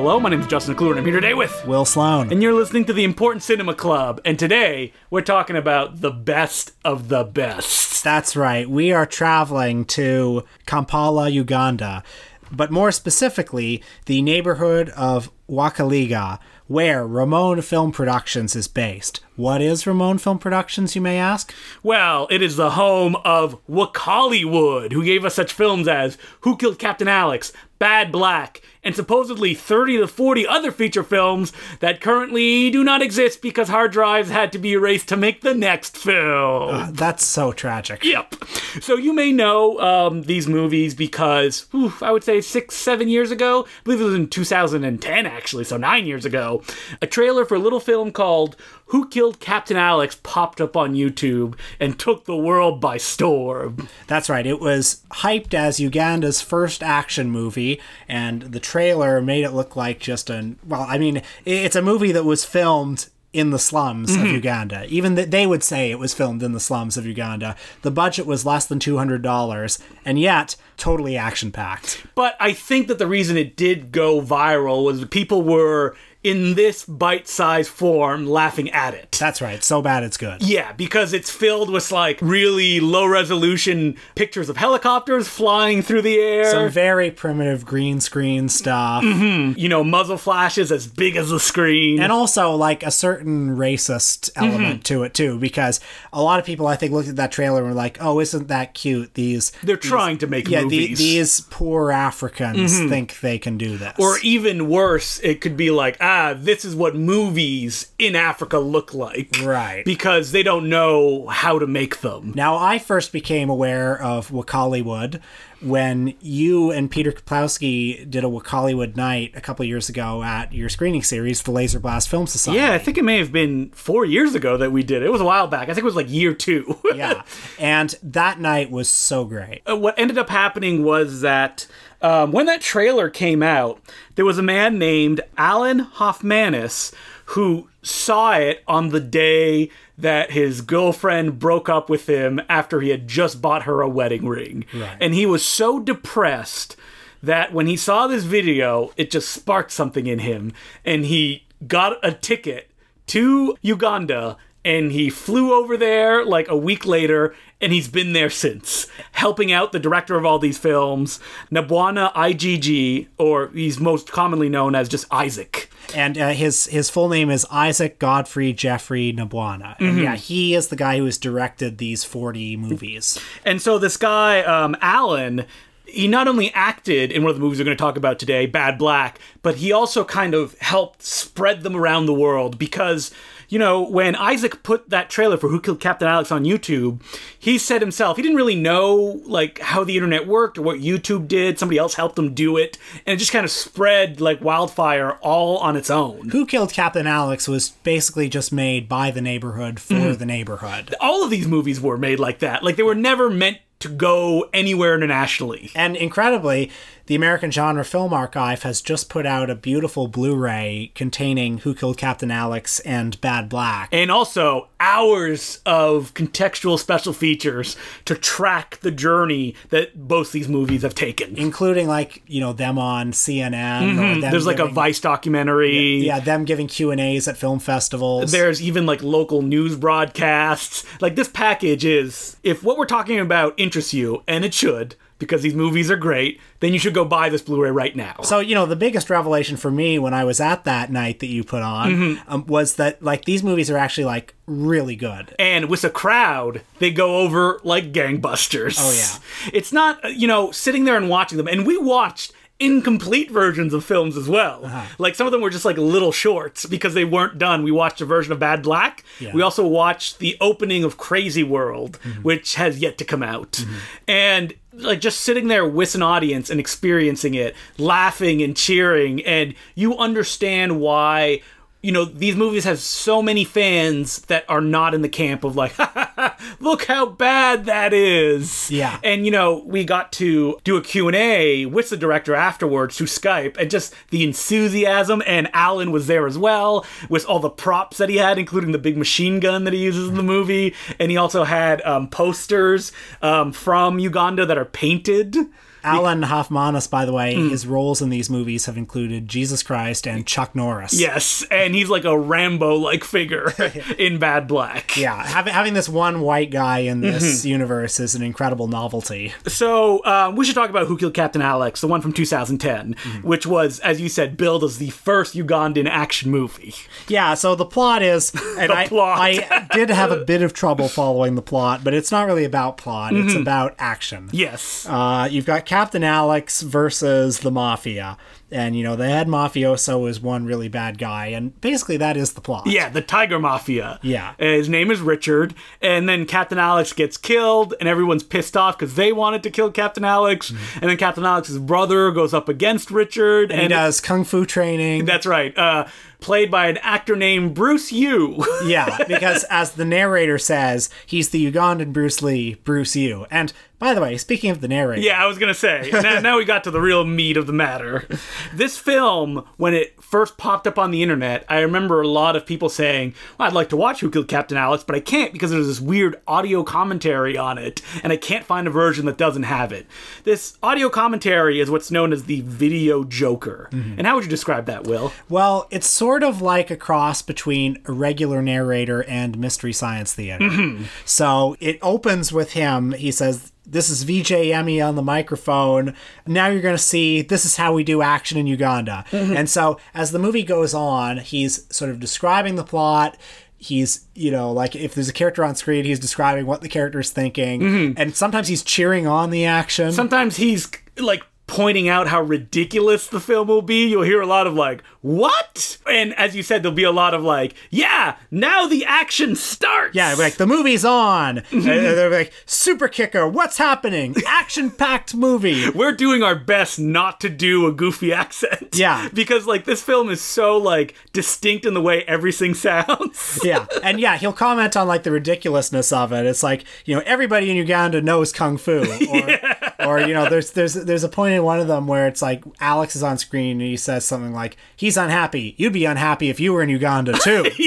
hello. My name is Justin McClure, and I'm here today with. Will Sloan. And you're listening to the Important Cinema Club. And today, we're talking about the best of the best. That's right. We are traveling to Kampala, Uganda, but more specifically, the neighborhood of Wakaliga, where Ramon Film Productions is based. What is Ramon Film Productions, you may ask? Well, it is the home of Wakaliwood, who gave us such films as Who Killed Captain Alex, Bad Black, and supposedly 30 to 40 other feature films that currently do not exist because hard drives had to be erased to make the next film. Uh, that's so tragic. Yep. So you may know um, these movies because whew, I would say six, seven years ago, I believe it was in 2010 actually, so nine years ago, a trailer for a little film called who Killed Captain Alex popped up on YouTube and took the world by storm. That's right. It was hyped as Uganda's first action movie, and the trailer made it look like just an. Well, I mean, it's a movie that was filmed in the slums mm-hmm. of Uganda. Even that they would say it was filmed in the slums of Uganda. The budget was less than two hundred dollars, and yet totally action packed. But I think that the reason it did go viral was people were in this bite-sized form laughing at it. That's right. So bad it's good. Yeah, because it's filled with like really low resolution pictures of helicopters flying through the air. Some very primitive green screen stuff. Mm-hmm. You know, muzzle flashes as big as the screen. And also like a certain racist element mm-hmm. to it too because a lot of people I think looked at that trailer and were like, "Oh, isn't that cute? These They're these, trying to make yeah, movies. The, these poor Africans mm-hmm. think they can do this." Or even worse, it could be like, ah, this is what movies in Africa look like. Right. Because they don't know how to make them. Now, I first became aware of Wakaliwood when you and Peter Kuplowsky did a Wakaliwood night a couple years ago at your screening series, the Laser Blast Film Society. Yeah, I think it may have been four years ago that we did it. It was a while back. I think it was like year two. yeah. And that night was so great. Uh, what ended up happening was that um, when that trailer came out, there was a man named Alan Hofmanis who saw it on the day that his girlfriend broke up with him after he had just bought her a wedding ring. Right. And he was so depressed that when he saw this video, it just sparked something in him. And he got a ticket to Uganda and he flew over there like a week later and he's been there since helping out the director of all these films Nabwana igg or he's most commonly known as just isaac. And uh, his his full name is isaac godfrey jeffrey nabwana. And mm-hmm. yeah he is the guy who has directed these 40 movies. And so this guy um, alan he not only acted in one of the movies we're going to talk about today, Bad Black, but he also kind of helped spread them around the world because you know, when Isaac put that trailer for Who Killed Captain Alex on YouTube, he said himself he didn't really know like how the internet worked or what YouTube did. Somebody else helped him do it, and it just kind of spread like wildfire all on its own. Who Killed Captain Alex was basically just made by the neighborhood for mm. the neighborhood. All of these movies were made like that. Like they were never meant to go anywhere internationally. And incredibly, the American Genre Film Archive has just put out a beautiful Blu ray containing Who Killed Captain Alex and Bad Black. And also hours of contextual special features to track the journey that both these movies have taken. Including, like, you know, them on CNN. Mm-hmm. There's like a Vice documentary. Yeah, yeah, them giving Q&As at film festivals. There's even like local news broadcasts. Like this package is, if what we're talking about interests you, and it should, because these movies are great, then you should go buy this Blu-ray right now. So you know the biggest revelation for me when I was at that night that you put on mm-hmm. um, was that like these movies are actually like really good, and with a crowd they go over like gangbusters. Oh yeah, it's not you know sitting there and watching them, and we watched incomplete versions of films as well. Uh-huh. Like some of them were just like little shorts because they weren't done. We watched a version of Bad Black. Yeah. We also watched the opening of Crazy World, mm-hmm. which has yet to come out. Mm-hmm. And like just sitting there with an audience and experiencing it, laughing and cheering, and you understand why you know, these movies have so many fans that are not in the camp of like, look how bad that is. Yeah. And you know, we got to do a Q&A with the director afterwards through Skype and just the enthusiasm and Alan was there as well with all the props that he had including the big machine gun that he uses in the movie and he also had um, posters um, from Uganda that are painted. Alan Hofmanis, by the way, Hmm. his roles in these movies have included Jesus Christ and Chuck Norris. Yes, and he's like a Rambo-like figure in Bad Black. Yeah, having, having this one white guy in this Mm-hmm. universe is an incredible novelty. So um, we should talk about Who Killed Captain Alex, the one from 2010, Mm-hmm. which was, as you said, billed as the first Ugandan action movie. Yeah, so the plot is, and I, plot. I did have a bit of trouble following the plot, but it's not really about plot; it's Mm-hmm. about action. Yes. Uh, you've got Captain Alex versus the Mafia, and you know the head mafioso is one really bad guy, and basically that is the plot. Yeah, the Tiger Mafia. Yeah. Uh, His name is Richard, and then Captain Alex gets killed, and everyone's pissed off because they wanted to kill Captain Alex, and then Captain Alex's brother goes up against Richard, Mm-hmm. He does kung fu training. That's right. Uh, played by an actor named Bruce U. yeah, because as the narrator says, he's the Ugandan Bruce Lee, Bruce U. And by the way, speaking of the narrator, Yeah, I was gonna say. Now, now we got to the real meat of the matter. This film, when it first popped up on the internet, I remember a lot of people saying, well, "I'd like to watch Who Killed Captain Alex, but I can't because there's this weird audio commentary on it, and I can't find a version that doesn't have it." This audio commentary is what's known as the video Joker. And how would you describe that, Will? Well, it's sort of like a cross between a regular narrator and Mystery Science Theater. Mm-hmm. So it opens with him. He says, This is VJ Emmie on the microphone. Now you're going to see this is how we do action in Uganda. Mm-hmm. And so as the movie goes on, he's sort of describing the plot. He's, you know, like if there's a character on screen, he's describing what the character is thinking. Mm-hmm. And sometimes he's cheering on the action. Sometimes he's like pointing out how ridiculous the film will be. You'll hear a lot of like, what? And as you said, there'll be a lot of like, yeah, now the action starts. Yeah, like the movie's on. and they're like, Super Kicker, what's happening? Action packed movie. We're doing our best not to do a goofy accent. Yeah. Because like this film is so like distinct in the way everything sounds. Yeah, and yeah, he'll comment on like the ridiculousness of it. It's like you know everybody in Uganda knows kung fu, or, or you know there's there's there's a point in one of them where it's like Alex is on screen and he says something like he's unhappy. You'd be unhappy if you were in Uganda too.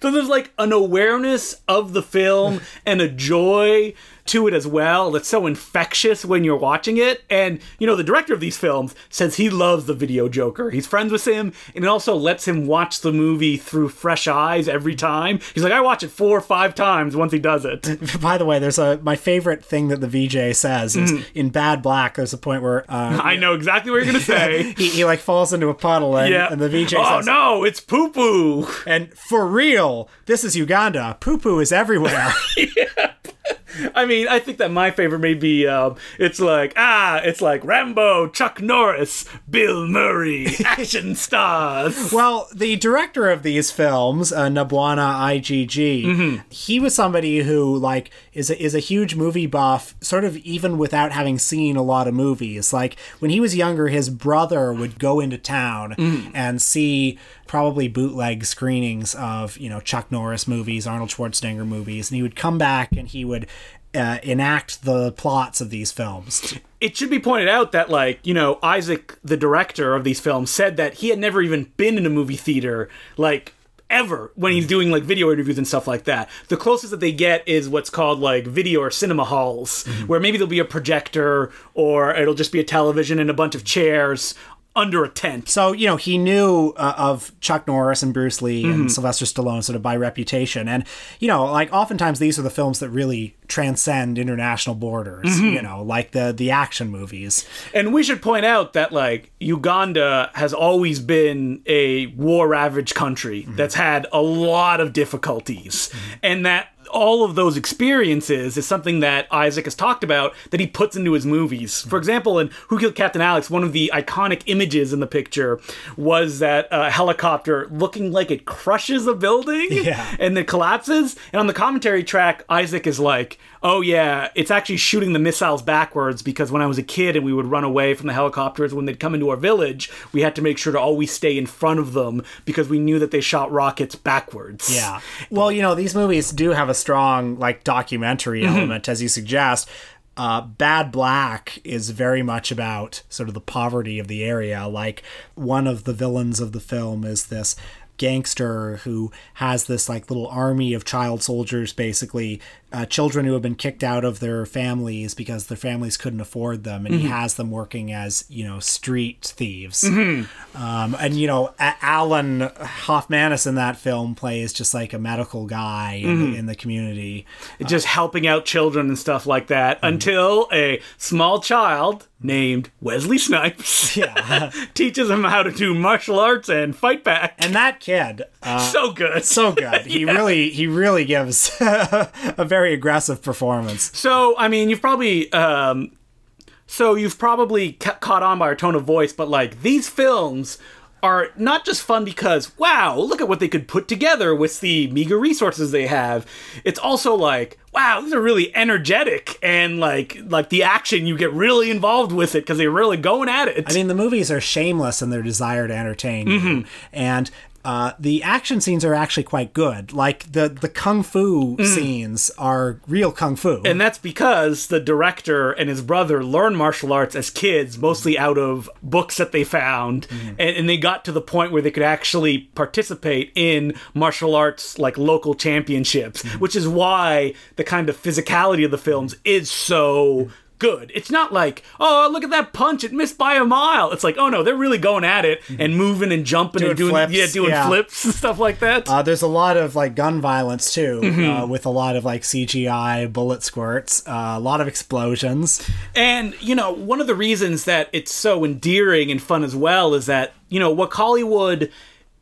So there's like an awareness of the film and a joy to it as well that's so infectious when you're watching it. And, you know, the director of these films says he loves the video Joker. He's friends with him, and it also lets him watch the movie through fresh eyes every time. He's like, I watch it four or five times once he does it. By the way, there's a my favorite thing that the VJ says is in Bad Black. There's a point where uh, I know exactly what you're going to say. he, he like falls into a puddle and, Yeah. and the VJ oh, says, Oh, no, it's poo poo. and for real, this is Uganda. Poo poo is everywhere. I mean, I think that my favorite may be um, it's like ah, it's like Rambo, Chuck Norris, Bill Murray, action stars. Well, the director of these films, uh, Nabwana IGG, he was somebody who like is a, is a huge movie buff, sort of even without having seen a lot of movies. Like when he was younger, his brother would go into town and see probably bootleg screenings of you know Chuck Norris movies, Arnold Schwarzenegger movies, and he would come back and he would. Uh, enact the plots of these films. It should be pointed out that like you know Isaac, the director of these films, said that he had never even been in a movie theater like ever when he's doing like video interviews and stuff like that. The closest that they get is what's called like video or cinema halls, where maybe there'll be a projector or it'll just be a television and a bunch of chairs under a tent. So you know he knew uh, of Chuck Norris and Bruce Lee and mm-hmm. Sylvester Stallone sort of by reputation, and you know like oftentimes these are the films that really transcend international borders. Mm-hmm. You know, like the the action movies. And we should point out that like Uganda has always been a war ravaged country mm-hmm. that's had a lot of difficulties. And that all of those experiences is something that Isaac has talked about that he puts into his movies. For example, in Who Killed Captain Alex, one of the iconic images in the picture was that uh, helicopter looking like it crushes a building Yeah. and then collapses. And on the commentary track, Isaac is like, "Oh yeah, it's actually shooting the missiles backwards because when I was a kid and we would run away from the helicopters when they'd come into our village, we had to make sure to always stay in front of them because we knew that they shot rockets backwards." Yeah. Well, you know, these movies do have a strong like documentary element, as you suggest. Uh, Bad Black is very much about sort of the poverty of the area. Like one of the villains of the film is this gangster who has this like little army of child soldiers basically uh, children who have been kicked out of their families because their families couldn't afford them and he has them working as you know street thieves. Um, and you know A- alan hofmanis in that film plays just like a medical guy in, the, in the community. Just helping out children and stuff like that until a small child named Wesley Snipes yeah. teaches him how to do martial arts and fight back. and that kid uh, so good. so good. He really he really gives a very aggressive performance So, I mean, you've probably um, so you've probably ca- caught on by our tone of voice, but like these films are not just fun because wow, look at what they could put together with the meager resources they have. It's also like wow, these are really energetic and like like the action you get really involved with it because they're really going at it. I mean, the movies are shameless in their desire to entertain you, and uh, the action scenes are actually quite good. Like the the kung fu mm. scenes are real kung fu. And that's because the director and his brother learned martial arts as kids, mostly mm. out of books that they found. Mm. And, and they got to the point where they could actually participate in martial arts, like local championships, which is why the kind of physicality of the films is so good. It's not like, oh, look at that punch, it missed by a mile. It's like, oh no, they're really going at it and moving and jumping and Doing doing flips, yeah, doing yeah. flips and stuff like that. uh, there's a lot of like gun violence too, Mm-hmm. uh, with a lot of like CGI bullet squirts, uh, a lot of explosions. And, you know, one of the reasons that it's so endearing and fun as well is that, you know, Wakaliwood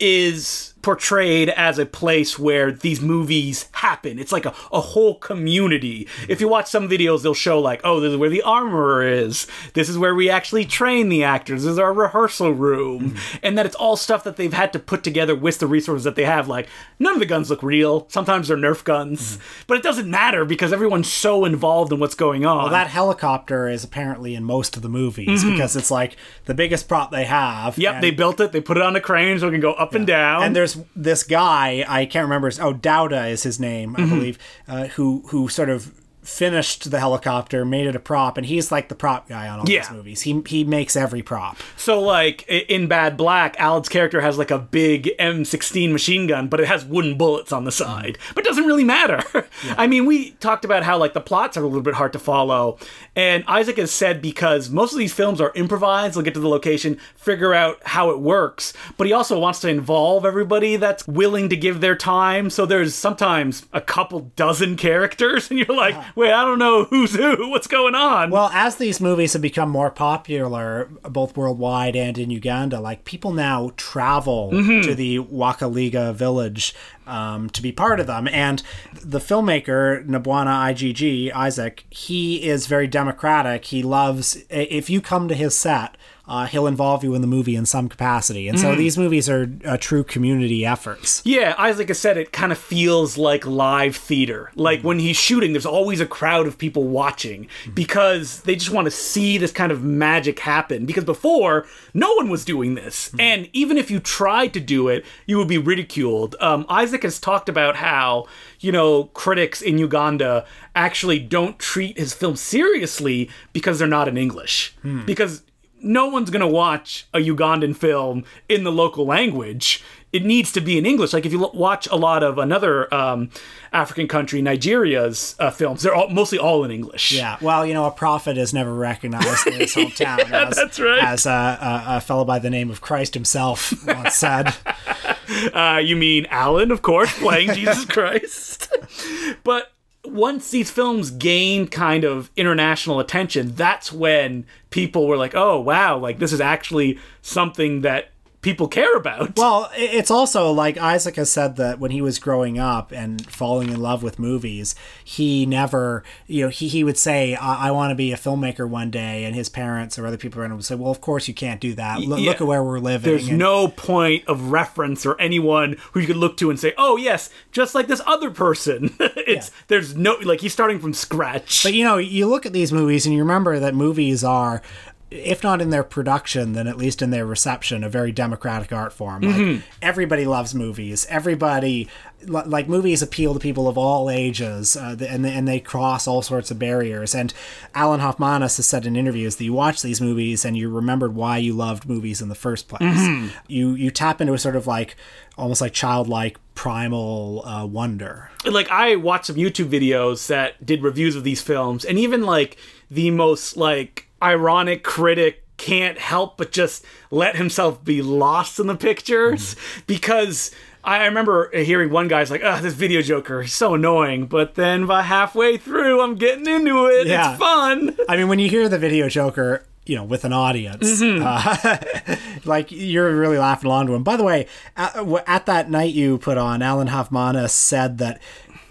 is portrayed as a place where these movies happen. It's like a, a whole community. If you watch some videos, they'll show like, oh, this is where the armorer is. This is where we actually train the actors. This is our rehearsal room. And that it's all stuff that they've had to put together with the resources that they have. Like, none of the guns look real. Sometimes they're Nerf guns. But it doesn't matter because everyone's so involved in what's going on. Well, that helicopter is apparently in most of the movies because it's like the biggest prop they have. Mm-hmm. Yep, and- they built it. They put it on a crane so it can go up and down. And there's this guy I can't remember. His, oh, Dowda is his name, I Mm-hmm. believe, uh, who who sort of finished the helicopter, made it a prop, and he's like the prop guy on all Yeah. these movies. He he makes every prop. so, like in Bad Black, Alan's character has like a big M16 machine gun, but it has wooden bullets on the side. Mm. But it doesn't really matter. I mean, we talked about how like the plots are a little bit hard to follow, and Isaac has said because most of these films are improvised, they'll get to the location, figure out how it works, but he also wants to involve everybody that's willing to give their time. So there's sometimes a couple dozen characters, and you're like, wait, I don't know who's who. What's going on? Well, as these movies have become more popular, both worldwide and in Uganda, like people now travel Mm-hmm. to the Wakaliga village um, to be part of them. And the filmmaker, Nabwana IGG, Isaac, he is very democratic. He loves, if you come to his set, uh, he'll involve you in the movie in some capacity. And Mm. so these movies are uh, true community efforts. Yeah, Isaac has said it kind of feels like live theater. Like when he's shooting, there's always a crowd of people watching because they just want to see this kind of magic happen. Because before, no one was doing this. And even if you tried to do it, you would be ridiculed. Um, Isaac has talked about how, you know, critics in Uganda actually don't treat his film seriously because they're not in English. Because no one's gonna watch a Ugandan film in the local language. It needs to be in English. Like if you watch a lot of another um, African country, Nigeria's uh, films, they're all mostly all in English. Yeah, well, you know, a prophet is never recognized in his hometown. as, that's right. As a, a, a fellow by the name of Christ himself once said. Uh, you mean Alan, of course, playing Jesus Christ. but once these films gained kind of international attention, that's when people were like, "Oh, wow! Like this is actually something that." People care about. Well, it's also like Isaac has said that when he was growing up and falling in love with movies, he never, you know, he, he would say, I, I want to be a filmmaker one day. And his parents or other people around him would say, Well, of course you can't do that. Look, Yeah. look at where we're living. There's And- no point of reference or anyone who you could look to and say, "Oh yes, just like this other person." it's there's no like he's starting from scratch. But you know, you look at these movies and you remember that movies are, if not in their production, then at least in their reception, a very democratic art form. Like everybody loves movies. Everybody like movies appeal to people of all ages, uh, and they, and they cross all sorts of barriers. And Alan Hofmanis has said in interviews that you watch these movies and you remembered why you loved movies in the first place. You you tap into a sort of like almost like childlike primal uh, wonder. like I watched some YouTube videos that did reviews of these films, and even like the most like ironic critic can't help but just let himself be lost in the pictures because I remember hearing one guy's like, "Ah, this video Joker, is so annoying," but then by halfway through, I'm getting into it. Yeah. It's fun. I mean, when you hear the video Joker, you know, with an audience, uh, like you're really laughing along to him. By the way, at, at that night you put on, Alan Hofmanis said that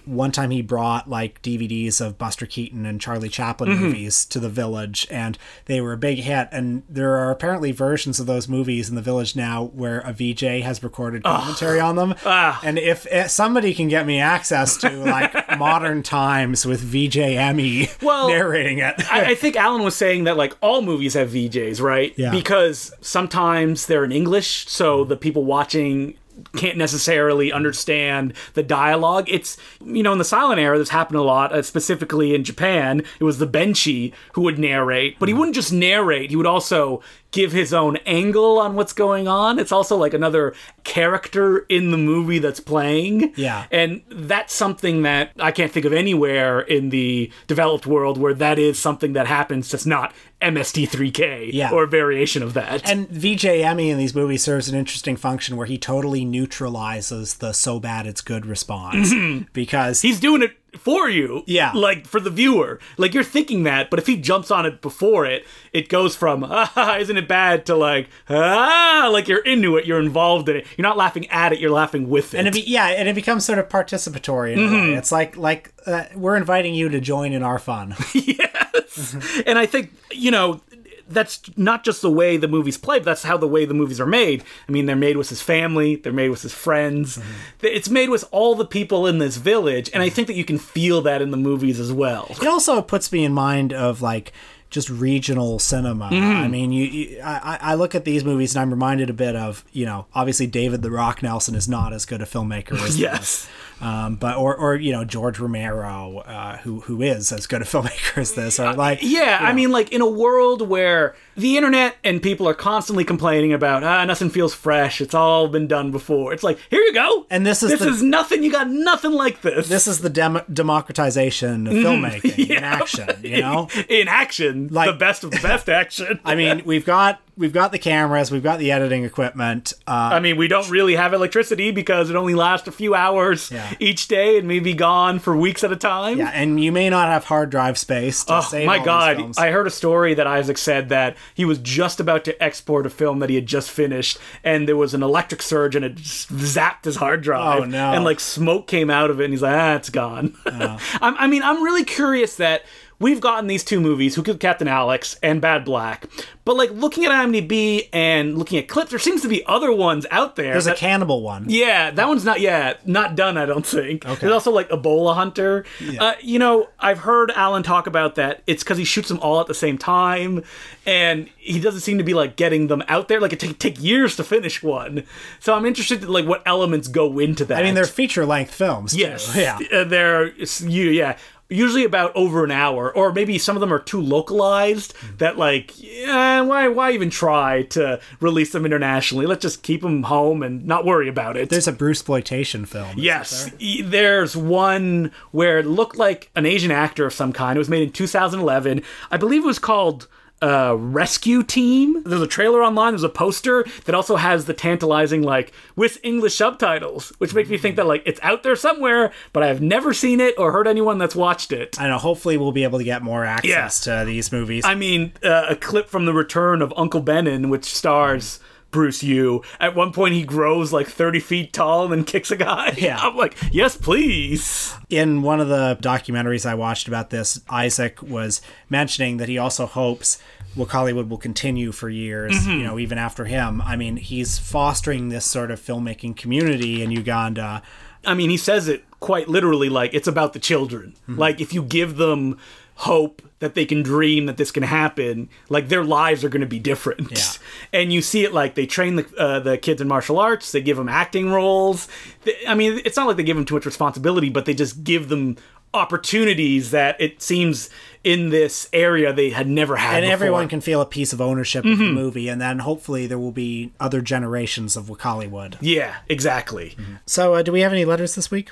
one time he brought like DVDs of Buster Keaton and Charlie Chaplin mm-hmm. movies to the village, and they were a big hit. And there are apparently versions of those movies in the village now where a VJ has recorded commentary on them. Ah. And if, if somebody can get me access to like modern times with VJ Emmie Well, narrating it, I, I think Alan was saying that like all movies have VJs, right? Yeah. Because sometimes they're in English, so mm-hmm. the people watching can't necessarily understand the dialogue. It's you know in the silent era this happened a lot, uh, specifically in Japan. It was the benshi who would narrate, but he wouldn't just narrate. He would also give his own angle on what's going on. It's also like another character in the movie that's playing. Yeah. And that's something that I can't think of anywhere in the developed world where that is something that happens, just not MST3K Yeah. or a variation of that. And VJ Emmie in these movies serves an interesting function where he totally neutralizes the so bad it's good response mm-hmm. because He's doing it for you. Yeah. Like for the viewer. Like you're thinking that, but if he jumps on it before it, it goes from, ah, isn't it bad to like, ah, like you're into it, you're involved in it. You're not laughing at it, you're laughing with it. and it be, yeah, and it becomes sort of participatory way. It's like like uh, we're inviting you to join in our fun. Yes. and I think you know that's not just the way the movies play, but that's how the way the movies are made. I mean, they're made with his family, they're made with his friends. Mm-hmm. It's made with all the people in this village, and I mm-hmm. think that you can feel that in the movies as well. it also puts me in mind of like just regional cinema. Mm-hmm. I mean, you, you I, I look at these movies and I'm reminded a bit of you know obviously David the Rock Nelson is not as good a filmmaker as Yes. Um, but or or you know George Romero, uh, who who is as good a filmmaker as this, or like Yeah, I mean, like in a world where the internet and people are constantly complaining about ah, nothing feels fresh. It's all been done before. It's like here you go, And this is this the- is nothing. You got nothing like this. this is the dem- democratization of filmmaking in action. You know, in action, Like- the best of the best action. I mean, we've got we've got the cameras, we've got the editing equipment. Uh, I mean, we don't really have electricity because it only lasts a few hours Yeah. each day and may be gone for weeks at a time. yeah, and you may not have hard drive space to Oh save my god! I heard a story that Isaac said that he was just about to export a film that he had just finished, and there was an electric surge and it zapped his hard drive. Oh, no. And like smoke came out of it, and he's like, "Ah, it's gone." I'm, I mean, I'm really curious that we've gotten these two movies, Who Killed Captain Alex and Bad Black, but like looking at IMDb and looking at clips, there seems to be other ones out there. There's a cannibal one. yeah, that one's not yet not done. I don't think. Okay. There's also like Ebola Hunter. Uh, you know, I've heard Alan talk about that. It's because he shoots them all at the same time, and he doesn't seem to be like getting them out there. Like it take take years to finish one. So I'm interested in like what elements go into that. I mean, they're feature length films. too. yes, Yeah. uh, they're you yeah. Usually about over an hour, or maybe some of them are too localized mm-hmm. that like, yeah, why why even try to release them internationally? Let's just keep them home and not worry about it. There's a Bruce exploitation film. Yes, there? there's one where it looked like an Asian actor of some kind. It was made in 2011. I believe it was called uh, Rescue Team. There's a trailer online. There's a poster that also has the tantalizing like with English subtitles, which makes me think that like it's out there somewhere, but I have never seen it or heard anyone that's watched it. I know. Hopefully, we'll be able to get more access Yeah. to these movies. I mean, uh, a clip from the return of Uncle Benon, which stars Bruce U. At one point, he grows like 30 feet tall and then kicks a guy. Yeah. I'm like, yes, please. in one of the documentaries I watched about this, Isaac was mentioning that he also hopes Wakaliwood will continue for years, mm-hmm. you know, even after him. I mean, he's fostering this sort of filmmaking community in Uganda. I mean, he says it quite literally like it's about the children. Mm-hmm. Like, if you give them hope that they can dream that this can happen, like their lives are going to be different. Yeah. And you see it like they train the uh, the kids in martial arts. They give them acting roles. They- I mean, it's not like they give them too much responsibility, but they just give them opportunities that it seems in this area they had never had. And before. everyone can feel a piece of ownership of the movie, and then hopefully there will be other generations of Hollywood. Yeah, exactly. So, uh, do we have any letters this week?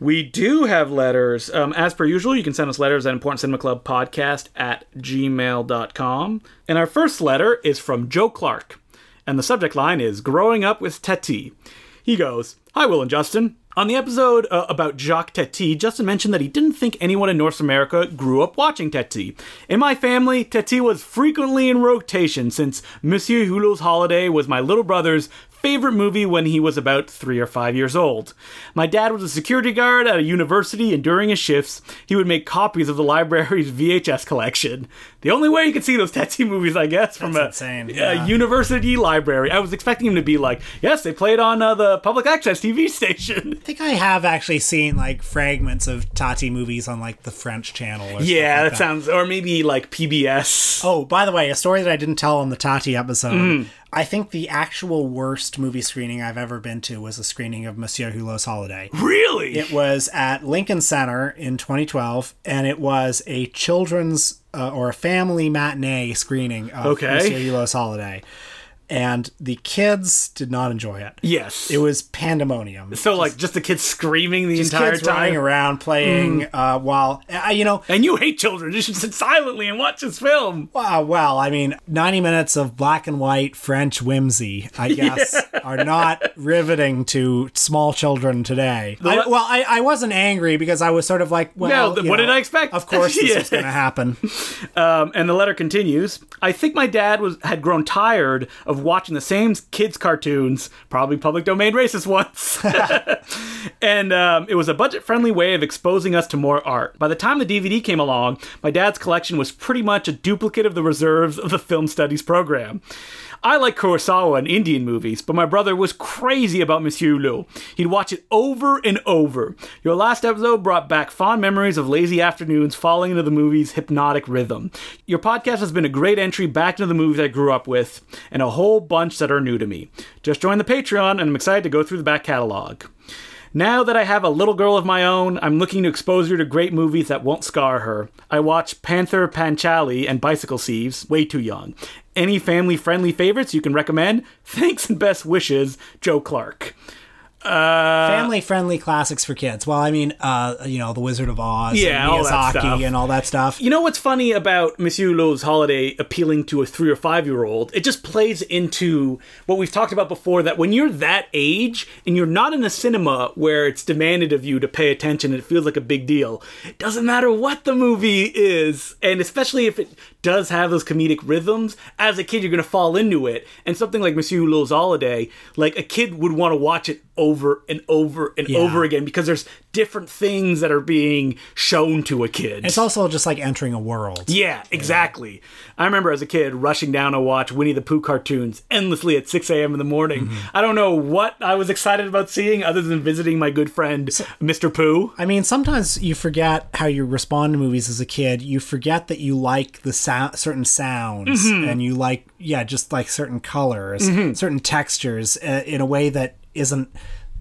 We do have letters. Um, as per usual, you can send us letters at Important Cinema Club Podcast at gmail.com. And our first letter is from Joe Clark. And the subject line is Growing Up with Tati. He goes, Hi, Will and Justin. On the episode uh, about Jacques Tati, Justin mentioned that he didn't think anyone in North America grew up watching Tati. In my family, Tati was frequently in rotation since Monsieur Hulot's Holiday was my little brother's favorite movie when he was about three or five years old. My dad was a security guard at a university, and during his shifts, he would make copies of the library's VHS collection. The only way you could see those Tati movies, I guess, from a, insane, a university library. I was expecting him to be like, yes, they played on uh, the public access TV station. I think I have actually seen like fragments of Tati movies on like the French channel. Or Yeah, stuff that sounds, or maybe like PBS. Oh, by the way, a story that I didn't tell on the Tati episode. Mm. I think the actual worst movie screening I've ever been to was a screening of Monsieur Hulot's Holiday. Really? It was at Lincoln Center in 2012, and it was a children's uh, or a family matinee screening of Okay. Monsieur Hulot's Holiday. And the kids did not enjoy it. yes. It was pandemonium. so, like, just the kids screaming the Just entire kids time. running around playing uh, while, uh, you know, And you hate children. You should sit silently and watch this film. Wow, well, I mean, 90 minutes of black and white French whimsy, I guess, are not riveting to small children today. I, well, I, I wasn't angry because I was sort of like, well, you what know, did I expect? Of course this Yeah. was going to happen. Um, and the letter continues. I think my dad was had grown tired of watching the same kids' cartoons, probably public domain racist ones. and um, it was a budget friendly way of exposing us to more art. By the time the DVD came along, my dad's collection was pretty much a duplicate of the reserves of the film studies program. I like Kurosawa and Indian movies, but my brother was crazy about Monsieur Hulot. He'd watch it over and over. Your last episode brought back fond memories of lazy afternoons falling into the movie's hypnotic rhythm. Your podcast has been a great entry back into the movies I grew up with, and a whole bunch that are new to me. Just joined the Patreon, and I'm excited to go through the back catalog. Now that I have a little girl of my own, I'm looking to expose her to great movies that won't scar her. I watch Pather Panchali and Bicycle Thieves, way too young. Any family friendly favorites you can recommend? Thanks and best wishes, Joe Clark. Uh, Family friendly classics for kids. Well, I mean, uh, you know, The Wizard of Oz, Yeah, and all that Miyazaki, stuff. and all that stuff. You know what's funny about Monsieur Hulot's Holiday appealing to a three or five year old? It just plays into what we've talked about before that when you're that age and you're not in a cinema where it's demanded of you to pay attention and it feels like a big deal, it doesn't matter what the movie is. And especially if it does have those comedic rhythms, as a kid, you're going to fall into it. And something like Monsieur Hulot's Holiday, like a kid would want to watch it over and over and Yeah. over again because there's different things that are being shown to a kid. It's also just like entering a world. Yeah, exactly. I remember as a kid rushing down to watch Winnie the Pooh cartoons endlessly at 6 a.m. in the morning. Mm-hmm. I don't know what I was excited about seeing other than visiting my good friend, Mr. Pooh. I mean, sometimes you forget how you respond to movies as a kid. You forget that you like the sound, certain sounds, Mm-hmm. and you like, yeah, just like certain colors, certain textures, uh, in a way that isn't,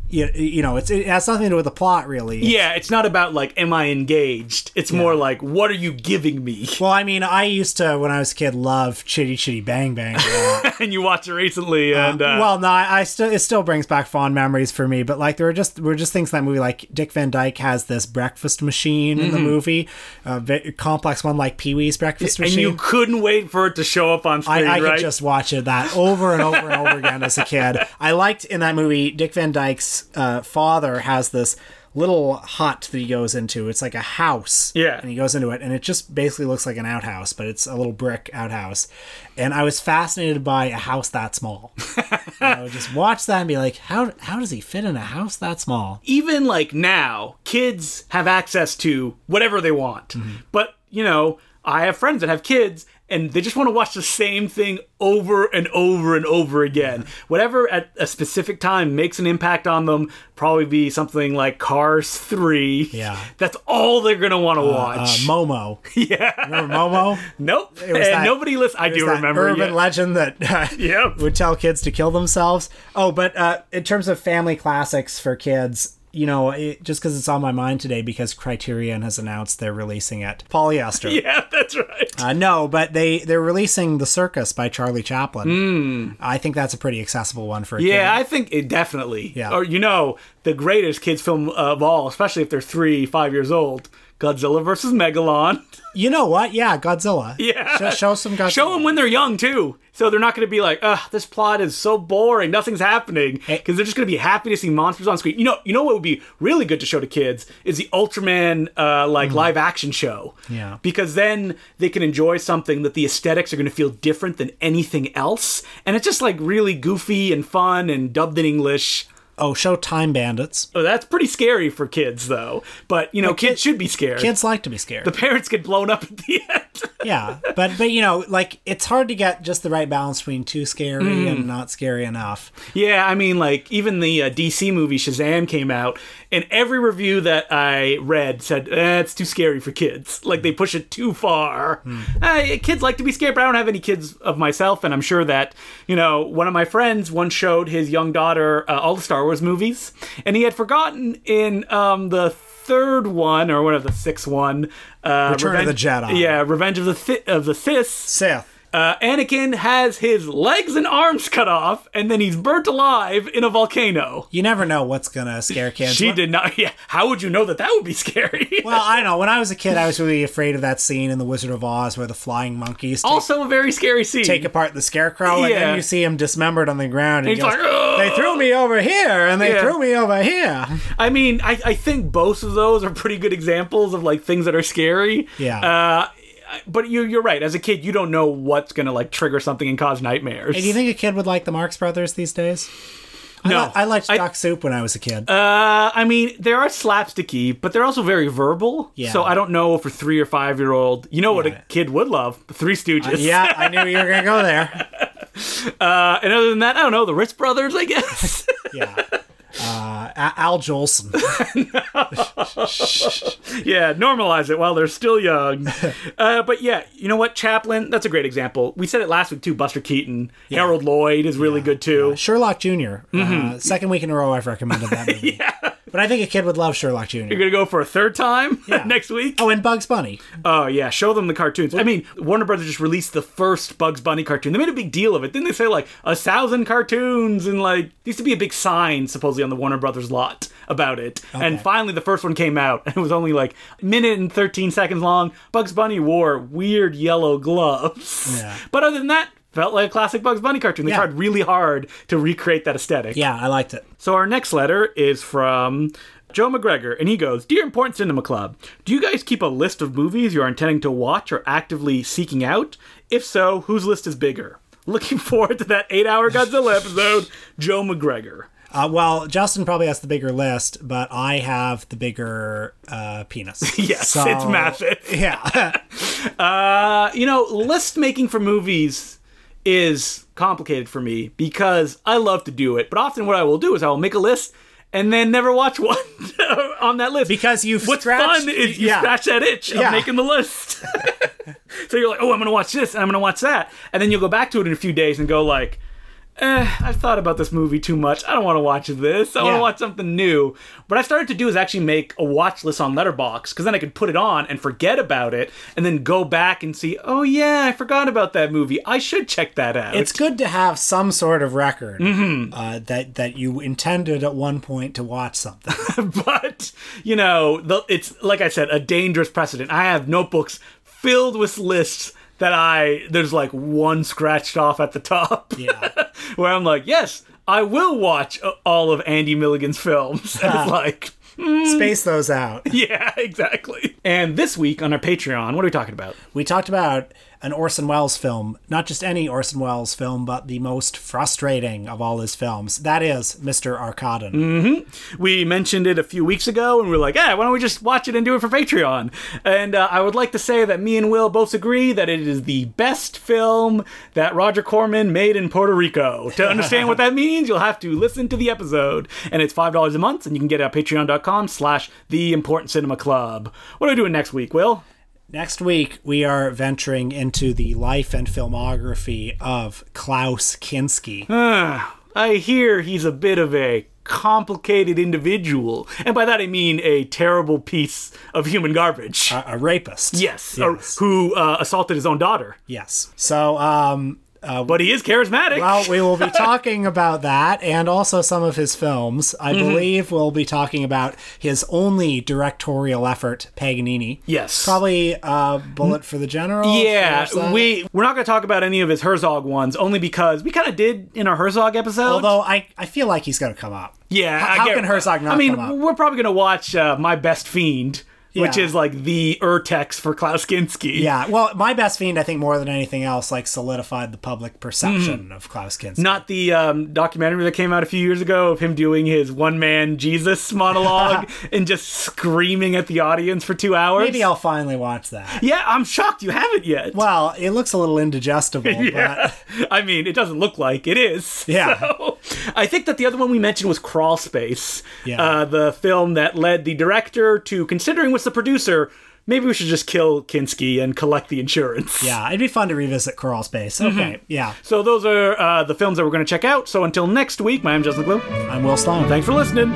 you, you know, it's, it has nothing to do with the plot, really. Yeah, it's not about like, am I engaged? It's more like, what are you giving me? Well, I mean, I used to, when I was a kid, love Chitty Chitty Bang Bang. a lot. and you watched it recently, and uh, well, no, I, I still it still brings back fond memories for me. But like there were just were just things in that movie. Like Dick Van Dyke has this breakfast machine in the movie, a ve- complex one like Pee Wee's breakfast Mm-hmm. and machine. you couldn't wait for it to show up on I, screen, I right? could just watch it that over and over and over again as a kid. I liked in that movie Dick Van Dyke's uh, father has this little hut that he goes into. It's like a house. Yeah. And he goes into it, and it just basically looks like an outhouse, but it's a little brick outhouse. And I was fascinated by a house that small. I would just watch that and be like, how how does he fit in a house that small? even like now, kids have access to whatever they want. But, you know, I have friends that have kids and they just want to watch the same thing over and over and over again. Whatever at a specific time makes an impact on them, probably be something like Cars 3. Yeah. That's all they're going to want to Uh, watch. Momo. yeah. Remember Momo? Nope. was and that- nobody listens. I do that remember. urban yeah. legend that uh, Yep. would tell kids to kill themselves. Oh, but uh, in terms of family classics for kids, you know, it, just because it's on my mind today, because Criterion has announced they're releasing it. Polyester. Yeah, that's right. Uh, no, but they they're releasing The Circus by Charlie Chaplin. I think that's a pretty accessible one for a. Yeah, kid. I think it definitely. Yeah. Or you know, the greatest kids film of all, especially if they're three, five years old. Godzilla versus Megalon. You know what? Yeah, Godzilla. Yeah. Show, show some Godzilla. Show them when they're young too, so they're not going to be like, "Ugh, this plot is so boring, nothing's happening," because they're just going to be happy to see monsters on screen. You know, you know what would be really good to show to kids is the Ultraman uh, like live action show. Mm. Yeah. because then they can enjoy something that the aesthetics are going to feel different than anything else, and it's just like really goofy and fun and dubbed in English. Oh, show Time Bandits. Oh, that's pretty scary for kids, though. But you know, kid- kids should be scared. Kids like to be scared. the parents get blown up at the end. yeah, but but you know, like it's hard to get just the right balance between too scary Mm. and not scary enough. yeah, I mean, like even the uh, DC movie Shazam came out, and every review that I read said eh, it's too scary for kids. Like they push it too far. Eh, kids like to be scared, but I don't have any kids of myself, and I'm sure that you know one of my friends once showed his young daughter uh, all the Star Wars movies, and he had forgotten in um, the third one or one of the sixth one, uh, Return of the Jedi. Yeah, Revenge of the Thi- of the Sith. Sith. Uh, Anakin has his legs and arms cut off, and then he's burnt alive in a volcano. You never know what's gonna scare kids. She did not. Yeah, how would you know that that would be scary? Well, I don't know. When I was a kid, I was really afraid of that scene in The Wizard of Oz where the flying monkeys take, also, a very scary scene. take apart the scarecrow, and Yeah. then you see him dismembered on the ground. And He's he goes, like, "Ugh." "They threw me over here, and they Yeah. threw me over here." I mean, I, I think both of those are pretty good examples of like things that are scary. Yeah. Uh, but you you're right. As a kid, you don't know what's gonna like trigger something and cause nightmares. Hey, do you think a kid would like the Marx Brothers these days? I No. li- I liked I- Soup when I was a kid. Uh, I mean, they are slapsticky, but they're also very verbal. Yeah. So I don't know if for three or five year old. You know what Yeah. a kid would love? The Three Stooges. yeah, I knew you were gonna go there. Uh, and other than that, I don't know. The Ritz Brothers, I guess. Yeah. Uh, Al Jolson. yeah, normalize it while they're still young. uh, but yeah, you know what? Chaplin, that's a great example. We said it last week too. Buster Keaton, Harold Lloyd is really good too. Sherlock junior Mm-hmm. Uh, second week in a row, I've recommended that movie. But I think a kid would love Sherlock Jr. You're gonna go for a third time next week. Oh, and Bugs Bunny. Oh yeah, show them the cartoons. I mean, Warner Brothers just released the first Bugs Bunny cartoon. They made a big deal of it. Didn't they say like a thousand cartoons and like used to be a big sign supposedly on the Warner Brothers lot about it. And finally the first one came out and it was only like a minute and 13 seconds long. Bugs Bunny wore weird yellow gloves. Yeah. But other than that, felt like a classic Bugs Bunny cartoon. They Yeah. tried really hard to recreate that aesthetic. Yeah, I liked it. So our next letter is from Joe McGregor, and he goes, Dear Important Cinema Club, do you guys keep a list of movies you're intending to watch or actively seeking out? If so, whose list is bigger? Looking forward to that eight hour Godzilla episode, Joe McGregor. Uh, well, Justin probably has the bigger list, but I have the bigger uh, penis. Yes, So- it's massive. Yeah. Uh, you know, list making for movies is complicated for me because I love to do it, but often what I will do is I will make a list and then never watch one on that list. because you've What's scratched, fun is you yeah. scratch that itch of Yeah. making the list. so you're like, oh, I'm gonna watch this and I'm gonna watch that, and then you'll go back to it in a few days and go like, eh, I've thought about this movie too much. I don't want to watch this. I want to watch something new. What I started to do is actually make a watch list on Letterboxd because then I could put it on and forget about it, and then go back and see, oh yeah, I forgot about that movie. I should check that out. It's good to have some sort of record uh, that that you intended at one point to watch something. but you know, the, it's like I said, a dangerous precedent. I have notebooks filled with lists that I there's like one scratched off at the top. Yeah. where I'm like, yes, I will watch uh, all of Andy Milligan's films. And it's like, Space those out. Yeah, exactly. And this week on our Patreon, what are we talking about? We talked about an Orson Welles film, not just any Orson Welles film, but the most frustrating of all his films. That is Mr. Arkadin. We mentioned it a few weeks ago, and we were like, "Hey, why don't we just watch it and do it for Patreon?" And uh, I would like to say that me and Will both agree that it is the best film that Roger Corman made in Puerto Rico. To understand what that means, you'll have to listen to the episode, and it's five dollars a month, and you can get it at Patreon.com/slash The Important Cinema Club. What are we doing next week, Will? Next week, we are venturing into the life and filmography of Klaus Kinski. I hear he's a bit of a complicated individual, and by that I mean a terrible piece of human garbage. a, a rapist. yes, or Yes. who uh, assaulted his own daughter. yes. So, um, But he is charismatic. well, we will be talking about that and also some of his films. I Mm-hmm. believe we'll be talking about his only directorial effort, Paganini. yes. Probably uh, Bullet for the General. Yeah, we we're not going to talk about any of his Herzog ones, only because we kind of did in our Herzog episode. Although I, I feel like he's going to come up. yeah, H- I how get- can Herzog not I mean, we're probably going to watch uh, My Best Fiend, which Yeah. is like the Urtext for Klaus Kinski. Yeah, well, My Best Fiend, I think more than anything else, like solidified the public perception of Klaus Kinski. Not the um, documentary that came out a few years ago of him doing his one man Jesus monologue and just screaming at the audience for two hours. Maybe I'll finally watch that. yeah, I'm shocked you haven't yet. Well, it looks a little indigestible, Yeah. but I mean, it doesn't look like it is. Yeah. So, I think that the other one we mentioned was Crawl Space. Yeah. Uh, the film that led the director to considering with the producer, maybe we should just kill Kinski and collect the insurance. yeah, it'd be fun to revisit Crawl Space. Mm-hmm. Okay, yeah. So those are uh, the films that we're going to check out. So until next week, my name's Justin Decloux. I'm Will Sloan. Thanks for listening.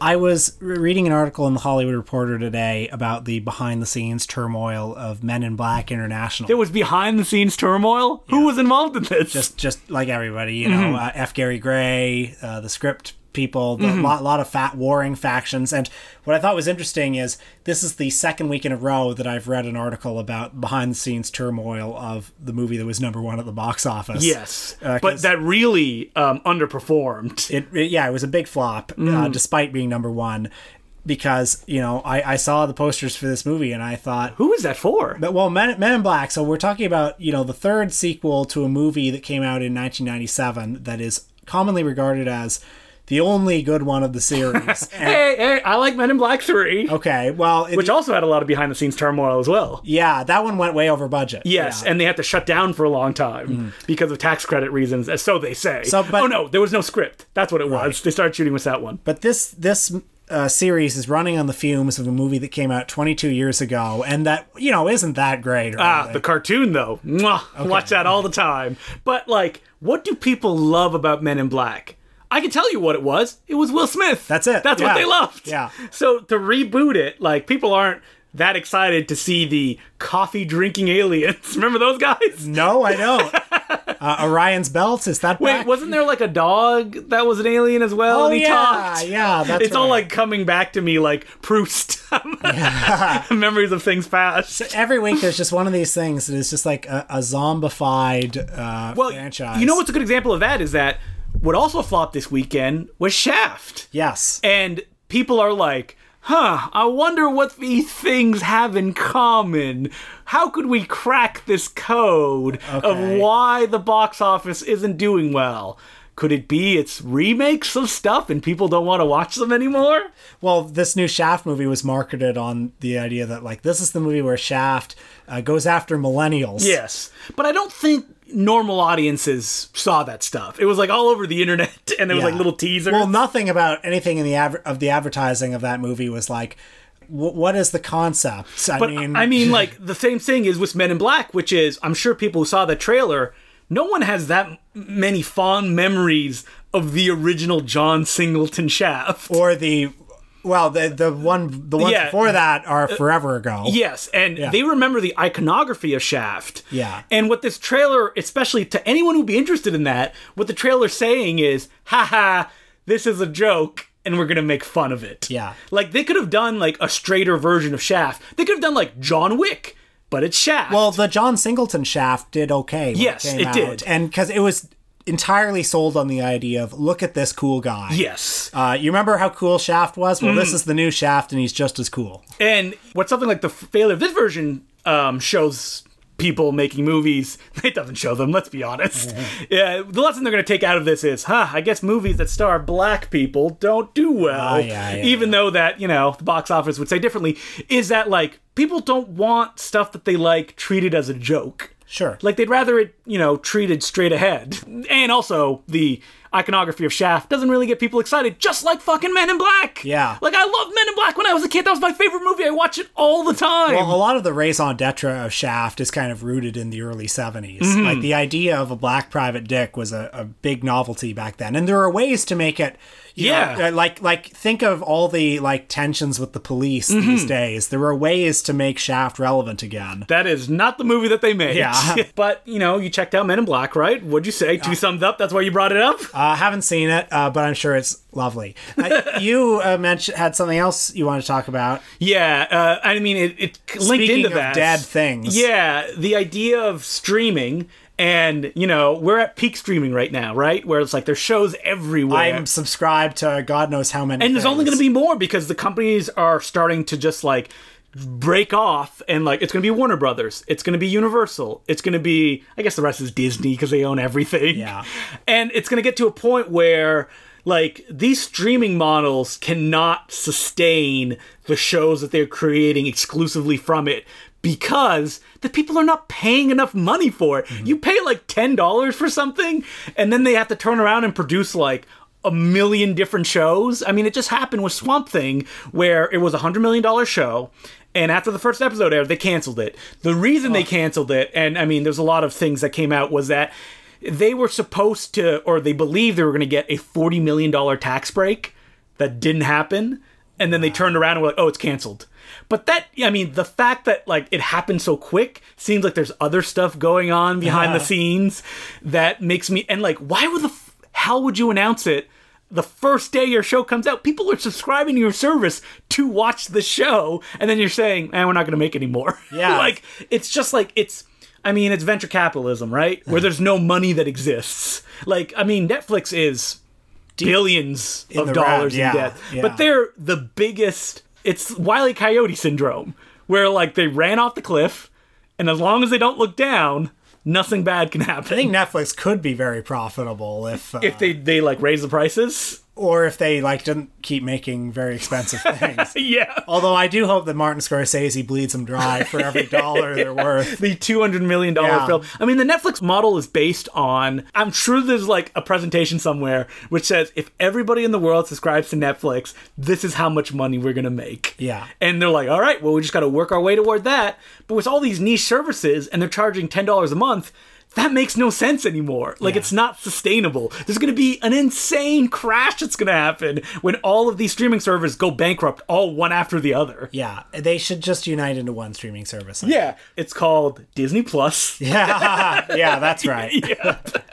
I was reading an article in the Hollywood Reporter today about the behind the scenes turmoil of Men in Black International. It was behind the scenes turmoil. Who was involved in this? just just like everybody, you Mm-hmm. know, uh, F. Gary Gray, uh, the script people, a Mm-hmm. lot, lot of fat warring factions. And what I thought was interesting is this is the second week in a row that I've read an article about behind the scenes turmoil of the movie that was number one at the box office. yes, Uh, but that really um, underperformed. It, it- yeah, it was a big flop, uh, Mm. despite being number one. Because you know, I, I saw the posters for this movie and I thought, Who is that for? But well, Men, Men in Black. So we're talking about you know the third sequel to a movie that came out in 1997 that is commonly regarded as the only good one of the series. And- Hey, hey, I like Men in Black 3. okay, well, it, which also had a lot of behind the scenes turmoil as well. yeah, that one went way over budget. Yes, Yeah. Mm. and they had to shut down for a long time because of tax credit reasons, as so they say. So, but- oh no, there was no script. That's what it was. They started shooting with that one. but this this uh, series is running on the fumes of a movie that came out 22 years ago, and that you know isn't that great. Ah, anything. the cartoon though, Mwah, watch that all the time. But like, what do people love about Men in Black? I can tell you what it was. It was Will Smith. That's it. That's Yeah. what they loved. Yeah. So to reboot it, like people aren't that excited to see the coffee drinking aliens. Remember those guys? no, I don't. uh, Orion's belt is that Wait, back? wasn't there like a dog that was an alien as well? Oh and he yeah, talked. yeah. That's it's all like coming back to me like Proust. Memories of things past. every week there's just one of these things that is just like a, a zombified uh, Well, franchise. you know what's a good example of that is that what also flopped this weekend was Shaft. Yes. And people are like, huh, I wonder what these things have in common. How could we crack this code Okay. of why the box office isn't doing well? Could it be it's remakes of stuff and people don't want to watch them anymore? Well, this new Shaft movie was marketed on the idea that like this is the movie where Shaft uh, goes after millennials. Yes. But I don't think normal audiences saw that stuff. It was like all over the internet and there was Yeah. like little teasers. Well, nothing about anything in the adver- of the advertising of that movie was like, wh- what is the concept? I But mean, I mean, like the same thing is with Men in Black, which is I'm sure people who saw the trailer, no one has that many fond memories of the original John Singleton Shaft. or the well, the the one the ones Yeah. Uh, before that are forever ago. Yes, and they remember the iconography of Shaft. Yeah. And what this trailer, especially to anyone who'd be interested in that, what the trailer's saying is, haha, this is a joke. And we're gonna make fun of it. Yeah. Like they could have done like a straighter version of Shaft. They could have done like John Wick, but it's Shaft. Well, the John Singleton Shaft did okay. Yes, came it out. did. and because it was entirely sold on the idea of look at this cool guy. Yes. Uh, you remember how cool Shaft was? Well, this is the new Shaft, and he's just as cool. And what something like the failure of this version um, shows people making movies, it doesn't show them, let's be honest. yeah, the lesson they're going to take out of this is, huh, I guess movies that star black people don't do well. Oh, yeah, yeah, Even though that, you know, the box office would say differently, is that like people don't want stuff that they like treated as a joke. Sure. Like they'd rather it, you know, treated straight ahead. And also the iconography of Shaft doesn't really get people excited, just like fucking Men in Black. Yeah. Like I loved Men in Black when I was a kid. That was my favorite movie. I watch it all the time. Well, a lot of the raison d'etre of Shaft is kind of rooted in the early 70s. Mm-hmm. Like the idea of a black private dick was a, a big novelty back then. And there are ways to make it you Yeah. know, uh, like like think of all the like tensions with the police Mm-hmm. these days. There are ways to make Shaft relevant again. that is not the movie that they made. Yeah. but, you know, you checked out Men in Black, right? What'd you say? Two thumbs up? That's why you brought it up? I uh, haven't seen it, uh, but I'm sure it's lovely. Uh, you uh, mentioned had something else you want to talk about. Yeah. Uh, I mean, it, it linked Speaking into of that. dead things. Yeah. The idea of streaming. And, you know, we're at peak streaming right now, right? Where it's like there's shows everywhere. I'm subscribed to God knows how many. and there's only going to be more because the companies are starting to just like break off and like it's going to be Warner Brothers, it's going to be Universal, it's going to be I guess the rest is Disney because they own everything. Yeah. And it's going to get to a point where like these streaming models cannot sustain the shows that they're creating exclusively from it because the people are not paying enough money for it. Mm-hmm. You pay like $10 for something and then they have to turn around and produce like a million different shows. I mean, it just happened with Swamp Thing where it was a $100 million show and after the first episode aired, they canceled it. The reason they oh. canceled it, and I mean, there's a lot of things that came out, was that they were supposed to, or they believed they were going to get a $40 million tax break. That didn't happen. And then they turned around and were like, oh, it's canceled. But that, I mean, the fact that like it happened so quick seems like there's other stuff going on behind the scenes that makes me, and like, why would the f- hell would you announce it? The first day your show comes out, people are subscribing to your service to watch the show, and then you're saying, "Eh, we're not going to make any more." Yeah. like it's just like it's. I mean, it's venture capitalism, right? Where there's no money that exists. Like, I mean, Netflix is billions of dollars yeah, in debt, yeah. but they're the biggest. It's Wiley Coyote syndrome, where like they ran off the cliff, and as long as they don't look down, nothing bad can happen. I think Netflix could be very profitable if, uh, if they they like raise the prices, or if they like didn't keep making very expensive things. yeah. Although I do hope that Martin Scorsese bleeds them dry for every dollar they're worth. the two hundred million dollar Yeah. film. I mean, the Netflix model is based on. I'm sure there's like a presentation somewhere which says if everybody in the world subscribes to Netflix, this is how much money we're gonna make. Yeah. and they're like, all right, well, we just got to work our way toward that. But with all these niche services, and they're charging ten dollars a month. That makes no sense anymore. Like Yeah. it's not sustainable. There's going to be an insane crash that's going to happen when all of these streaming servers go bankrupt, all one after the other. Yeah, they should just unite into one streaming service. Yeah, it's called Disney Plus. yeah, yeah, that's right.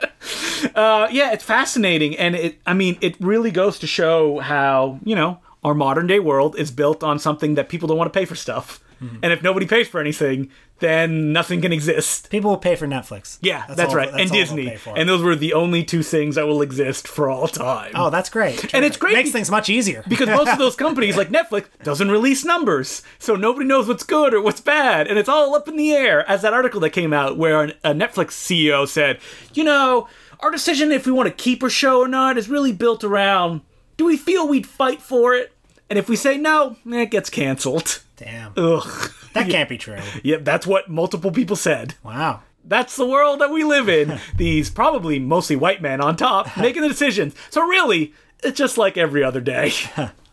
Uh, yeah, it's fascinating, and it. I mean, it really goes to show how you know our modern day world is built on something that people don't want to pay for stuff, Mm-hmm. and if nobody pays for anything, then nothing can exist. People will pay for Netflix. Yeah, that's, all- right, that's and Disney, and those were the only two things that will exist for all time. oh, that's great. And it's great Makes things much easier. because most of those companies like Netflix doesn't release numbers, so nobody knows what's good or what's bad, and it's all up in the air. As that article that came out where an- a Netflix CEO said, you know, our decision if we want to keep a show or not is really built around do we feel we'd fight for it, and if we say no, it gets canceled. Damn, Ugh. that can't be true. Yep, that's what multiple people said. Wow. That's the world that we live in. These probably mostly white men on top making the decisions. So really, it's just like every other day.